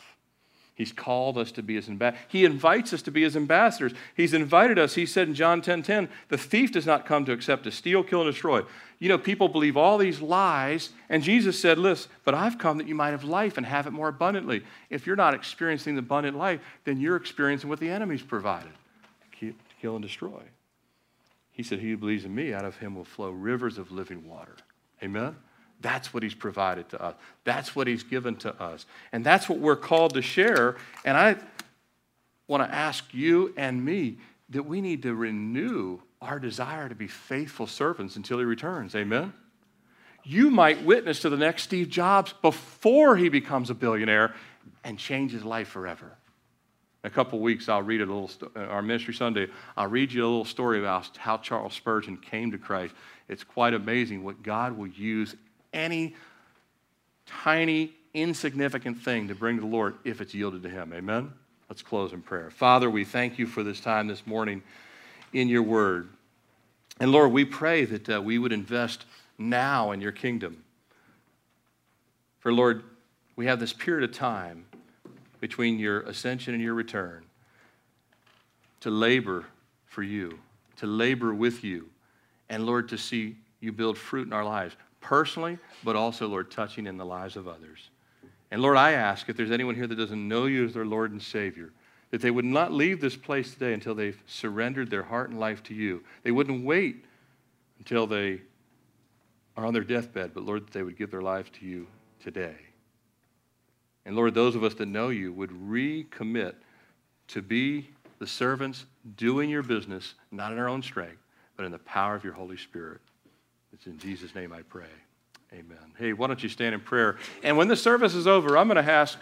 He's called us to be His ambassadors. He invites us to be His ambassadors. He's invited us. He said in John 10 10, the thief does not come to accept to steal, kill, and destroy. You know, people believe all these lies, and Jesus said, Listen, but I've come that you might have life and have it more abundantly. If you're not experiencing the abundant life, then you're experiencing what the enemy's provided kill, and destroy. He said, He who believes in me, out of him will flow rivers of living water. Amen? That's what he's provided to us. That's what he's given to us. And that's what we're called to share. And I want to ask you and me that we need to renew our desire to be faithful servants until he returns. Amen? You might witness to the next Steve Jobs before he becomes a billionaire and change his life forever a couple weeks, I'll read a little, uh, our ministry Sunday, I'll read you a little story about how Charles Spurgeon came to Christ. It's quite amazing what God will use any tiny, insignificant thing to bring to the Lord if it's yielded to Him. Amen? Let's close in prayer. Father, we thank you for this time this morning in your word. And Lord, we pray that uh, we would invest now in your kingdom. For Lord, we have this period of time between your ascension and your return to labor for you, to labor with you, and Lord, to see you build fruit in our lives, personally, but also, Lord, touching in the lives of others. And Lord, I ask if there's anyone here that doesn't know you as their Lord and Savior, that they would not leave this place today until they've surrendered their heart and life to you. They wouldn't wait until they are on their deathbed, but Lord, that they would give their lives to you today. And Lord, those of us that know you would recommit to be the servants doing your business, not in our own strength, but in the power of your Holy Spirit. It's in Jesus' name I pray. Amen. Hey, why don't you stand in prayer? And when the service is over, I'm going to ask